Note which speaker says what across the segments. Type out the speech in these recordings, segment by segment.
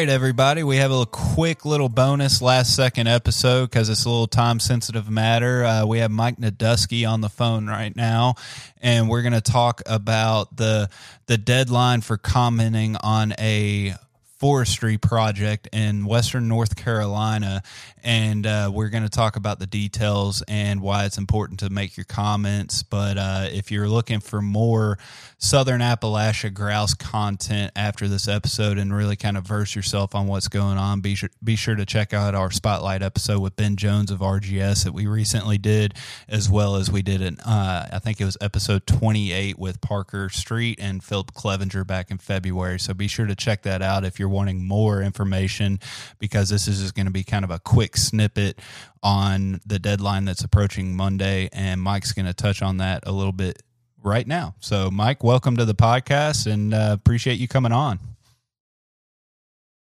Speaker 1: Right, everybody. We have a little quick little bonus last second episode because it's a little time sensitive matter. Uh, we have Mike Nadusky on the phone right now, and we're going to talk about the the deadline for commenting on a forestry project in western North Carolina. And uh, we're going to talk about the details and why it's important to make your comments. But uh, if you're looking for more Southern Appalachia grouse content after this episode and really kind of verse yourself on what's going on, be sure, be sure to check out our spotlight episode with Ben Jones of RGS that we recently did, as well as we did an, uh, I think it was episode 28 with Parker Street and Philip Clevenger back in February. So be sure to check that out if you're wanting more information because this is just going to be kind of a quick snippet on the deadline that's approaching Monday. And Mike's going to touch on that a little bit right now. So, Mike, welcome to the podcast and uh, appreciate you coming on.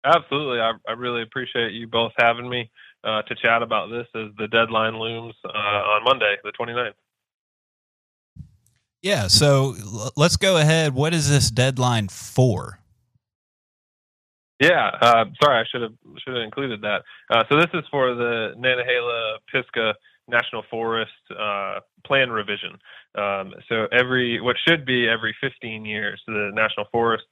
Speaker 2: Absolutely. I, I really appreciate you both having me uh, to chat about this as the deadline looms uh, on Monday, the 29th.
Speaker 1: Yeah. So let's go ahead. What is this deadline for?
Speaker 2: Yeah, uh, sorry, I should have should have included that. Uh, so this is for the Nantahala Pisgah National Forest uh, plan revision. Um, so every what should be every 15 years, the National Forest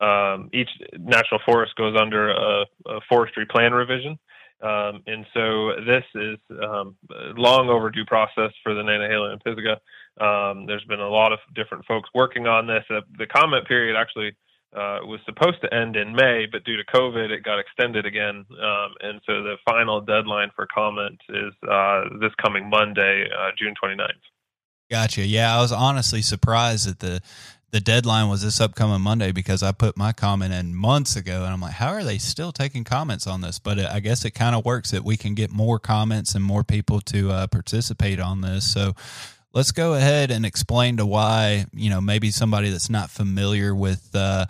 Speaker 2: um, each national forest goes under a, a forestry plan revision. Um, and so this is um, long overdue process for the Nantahala and Pisgah. Um, there's been a lot of different folks working on this. Uh, the comment period actually uh, was supposed to end in May, but due to COVID, it got extended again. Um, and so the final deadline for comment is uh, this coming Monday, uh, June 29th.
Speaker 1: Gotcha. Yeah, I was honestly surprised that the the deadline was this upcoming Monday because I put my comment in months ago, and I'm like, how are they still taking comments on this? But I guess it kind of works that we can get more comments and more people to uh, participate on this. So let's go ahead and explain to why you know maybe somebody that's not familiar with uh,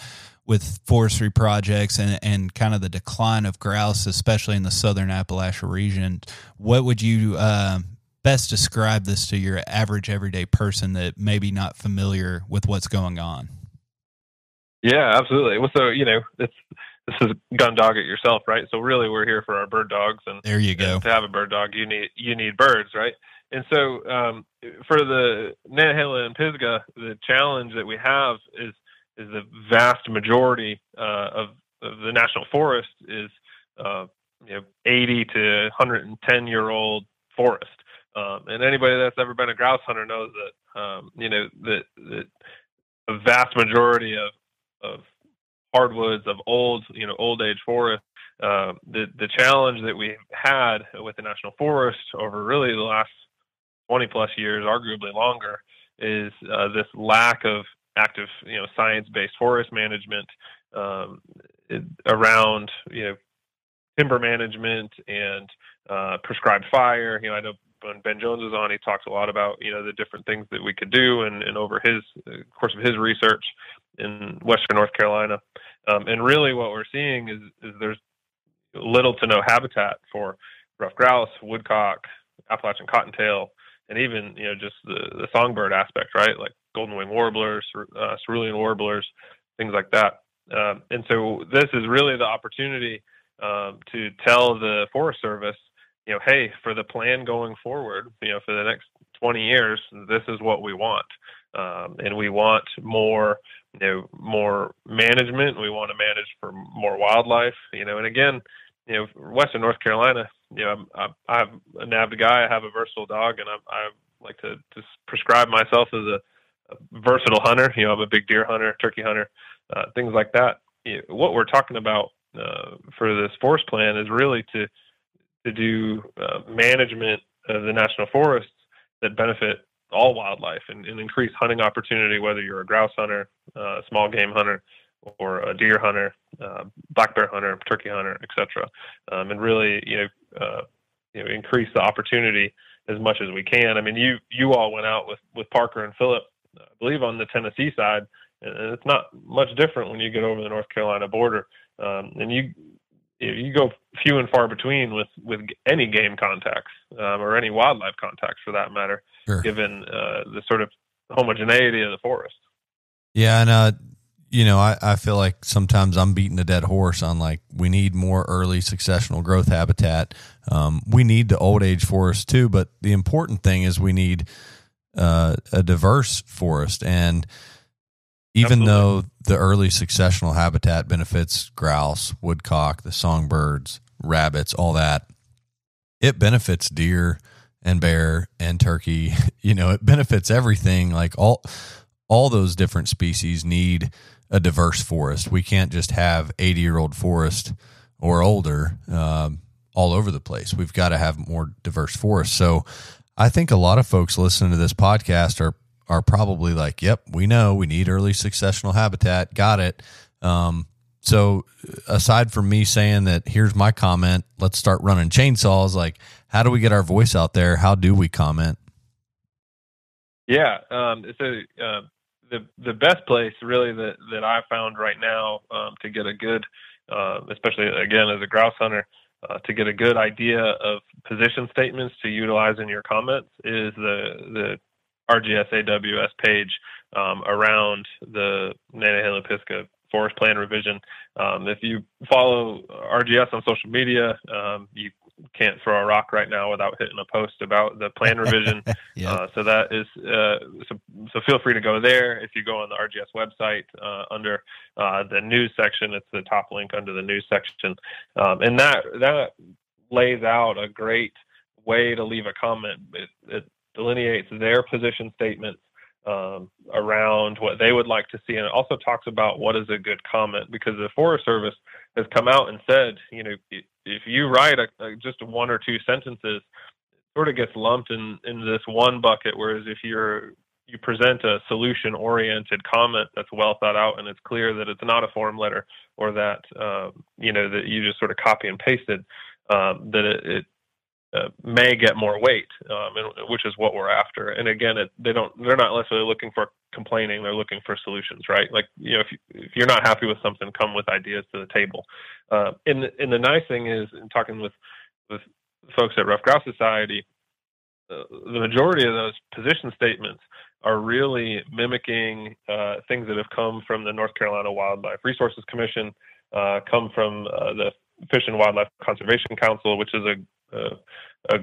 Speaker 1: with forestry projects and, and kind of the decline of grouse, especially in the southern Appalachia region. What would you uh, best describe this to your average everyday person that maybe not familiar with what's going on?
Speaker 2: Yeah, absolutely. Well, so you know, it's this is gun dog it yourself, right? So really, we're here for our bird dogs, and
Speaker 1: there you go.
Speaker 2: To have a bird dog, you need you need birds, right? And so um, for the Nantahala and Pisgah, the challenge that we have is is the vast majority uh, of, of, the national forest is uh, you know 80 to 110 year old forest. Um, and anybody that's ever been a grouse hunter knows that um, you know that, that a vast majority of of hardwoods of old you know old age forest uh, the the challenge that we've had with the national forest over really the last 20 plus years, arguably longer, is uh, this lack of active, you know, science-based forest management um, around, you know, timber management and uh, prescribed fire. You know, I know when Ben Jones was on, he talks a lot about you know the different things that we could do, and, and over his uh, course of his research in Western North Carolina, um, and really what we're seeing is is there's little to no habitat for ruffed grouse, woodcock, Appalachian cottontail, and even you know just the the songbird aspect, right? Like golden wing warblers, uh, cerulean warblers, things like that. Um, and so this is really the opportunity um, to tell the Forest Service, you know, hey, for the plan going forward, you know, for the next 20 years, this is what we want, um, and we want more, you know, more management. We want to manage for more wildlife, you know, and again, you know, Western North Carolina, you know, I'm, I'm a NAVHDA guy. I have a versatile dog, and I, I like to, to prescribe myself as a, a versatile hunter. You know, I'm a big deer hunter, turkey hunter, uh, things like that. You know, what we're talking about uh, for this forest plan is really to to do uh, management of the national forests that benefit all wildlife and, and increase hunting opportunity, whether you're a grouse hunter, uh, small game hunter, or a deer hunter, uh, black bear hunter, turkey hunter, etc. Um, and really, you know, uh, you know, increase the opportunity as much as we can. I mean, you you all went out with with Parker and Philip, I believe, on the Tennessee side, and it's not much different when you get over the North Carolina border. Um, and you you go few and far between with with any game contacts um, or any wildlife contacts for that matter, sure. given uh, the sort of homogeneity of the forest.
Speaker 3: Yeah, and uh, you know, I, I feel like sometimes I'm beating a dead horse on like we need more early successional growth habitat. Um, we need the old age forest too, but the important thing is we need uh, a diverse forest. And even Absolutely. though the early successional habitat benefits grouse, woodcock, the songbirds, rabbits, all that, it benefits deer and bear and turkey. You know, it benefits everything. Like all all those different species need a diverse forest. We can't just have 80 year old forest or older um, all over the place. We've got to have more diverse forests. So I think a lot of folks listening to this podcast are are probably like, "Yep, we know we need early successional habitat. Got it." Um, so aside from me saying that, here's my comment. Let's start running chainsaws. Like, how do we get our voice out there? How do we comment?
Speaker 2: Yeah, um, so uh, the the best place really that that I found right now um, to get a good, uh, especially again as a grouse hunter, uh, to get a good idea of position statements to utilize in your comments is the the RGS-AWS page um, around the Nantahala forest plan revision. Um, if you follow RGS on social media, um, you can't throw a rock right now without hitting a post about the plan revision. uh, so that is uh, so, so feel free to go there. If you go on the RGS website uh, under uh, the news section, it's the top link under the news section, um, and that that lays out a great way to leave a comment. It, it delineates their position statements um, around what they would like to see, and it also talks about what is a good comment because the Forest Service has come out and said, you know, if you write a, a, just one or two sentences, it sort of gets lumped in in this one bucket. Whereas if you're you present a solution oriented comment that's well thought out and it's clear that it's not a form letter or that um, you know that you just sort of copy and pasted um, that it, it uh, may get more weight, um, and, which is what we're after. And again, it, they don't they're not necessarily looking for complaining; they're looking for solutions, right? Like you know, if, you, if you're not happy with something, come with ideas to the table. Uh, and and the nice thing is, in talking with with folks at Ruffed Grouse Society, uh, the majority of those position statements are really mimicking uh, things that have come from the North Carolina Wildlife Resources Commission, uh, come from uh, the Fish and Wildlife Conservation Council, which is a a,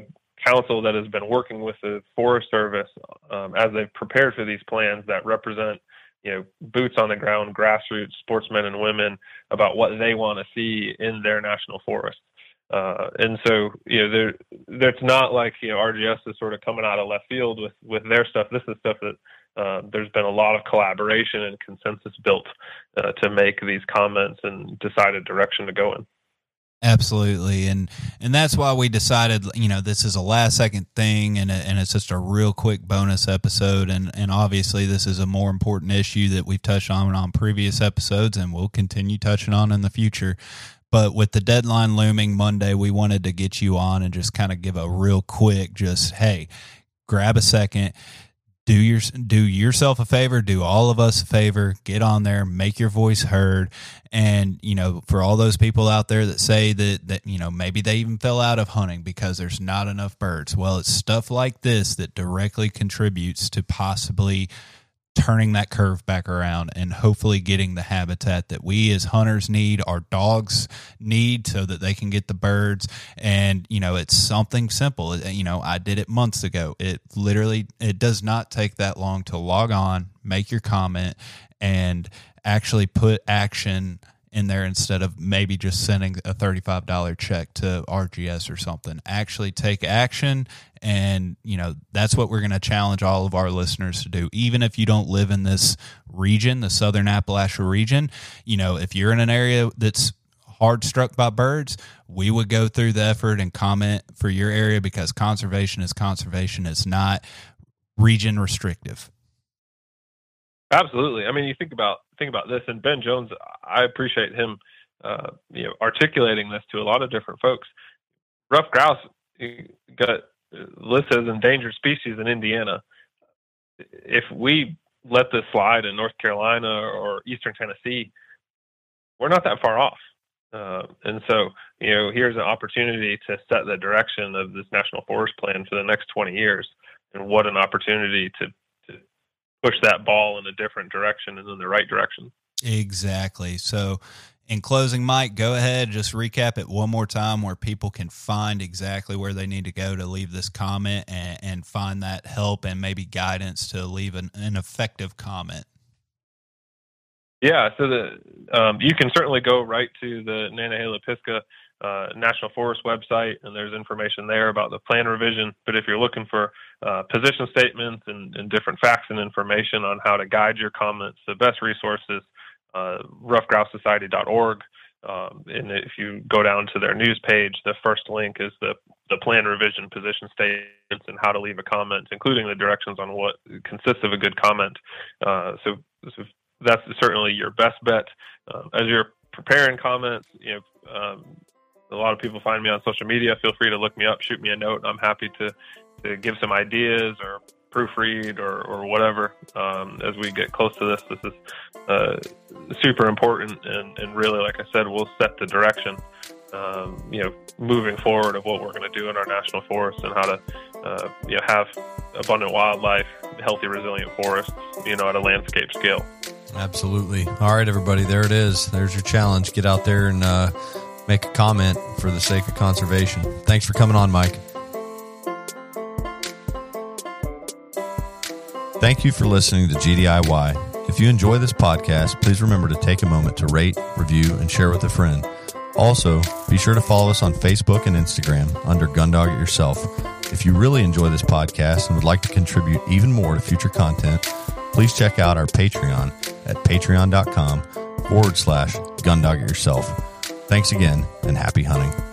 Speaker 2: council that has been working with the Forest Service um, as they've prepared for these plans that represent, you know, boots on the ground, grassroots sportsmen and women about what they want to see in their national forest. Uh, and so, you know, there, there's not like you know RGS is sort of coming out of left field with with their stuff. This is stuff that uh, there's been a lot of collaboration and consensus built uh, to make these comments and decide a direction to go in.
Speaker 1: Absolutely, and and that's why we decided, you know, this is a last second thing, and and it's just a real quick bonus episode, and and obviously this is a more important issue that we've touched on on previous episodes, and we'll continue touching on in the future. But with the deadline looming Monday, we wanted to get you on and just kind of give a real quick, just hey, grab a second, do your do yourself a favor, do all of us a favor, get on there, make your voice heard, and you know, for all those people out there that say that that you know maybe they even fell out of hunting because there's not enough birds. Well, it's stuff like this that directly contributes to possibly turning that curve back around and hopefully getting the habitat that we as hunters need, our dogs need so that they can get the birds. And, you know, it's something simple. Uh, you know, I did it months ago. It literally, it does not take that long to log on, make your comment and actually put action in there instead of maybe just sending a $35 check to RGS or something. Actually take action and you know that's what we're going to challenge all of our listeners to do even if you don't live in this region, the southern Appalachia region, you know, if you're in an area that's hard struck by birds, we would go through the effort and comment for your area because conservation is conservation. It's not region restrictive.
Speaker 2: Absolutely. I mean, you think about think about this, and Ben Jones. I appreciate him, uh, you know, articulating this to a lot of different folks. Ruffed grouse got listed as endangered species in Indiana. If we let this slide in North Carolina or Eastern Tennessee, we're not that far off. Uh, and so, you know, here's an opportunity to set the direction of this national forest plan for the next 20 years. And what an opportunity to push that ball in a different direction and in the right direction.
Speaker 1: Exactly. So, in closing, Mike, go ahead, just recap it one more time where people can find exactly where they need to go to leave this comment and, and find that help and maybe guidance to leave an, an effective comment.
Speaker 2: Yeah, so the um, you can certainly go right to the Nantahala Pisgah uh, National Forest website, and there's information there about the plan revision. But if you're looking for uh, position statements and, and, different facts and information on how to guide your comments, the best resources, uh, ruffedgrousesociety.org. Um, and if you go down to their news page, the first link is the, the plan revision position statements and how to leave a comment, including the directions on what consists of a good comment. Uh, so, so, that's certainly your best bet. Uh, as you're preparing comments, you know, um, a lot of people find me on social media. Feel free to look me up, shoot me a note. I'm happy to, to give some ideas or proofread or, or whatever um, as we get close to this. This is uh, super important, and, and really, like I said, we'll set the direction. Um, you know, moving forward of what we're going to do in our national forests and how to, uh, you know, have abundant wildlife, healthy, resilient forests, you know, at a landscape scale.
Speaker 3: Absolutely. All right, everybody, there it is. There's your challenge. Get out there and uh, make a comment for the sake of conservation. Thanks for coming on, Mike. Thank you for listening to GDIY. If you enjoy this podcast, please remember to take a moment to rate, review, and share with a friend. Also, be sure to follow us on Facebook and Instagram under Gundog It Yourself. If you really enjoy this podcast and would like to contribute even more to future content, please check out our Patreon at patreon.com forward slash Gundog It Yourself. Thanks again and happy hunting.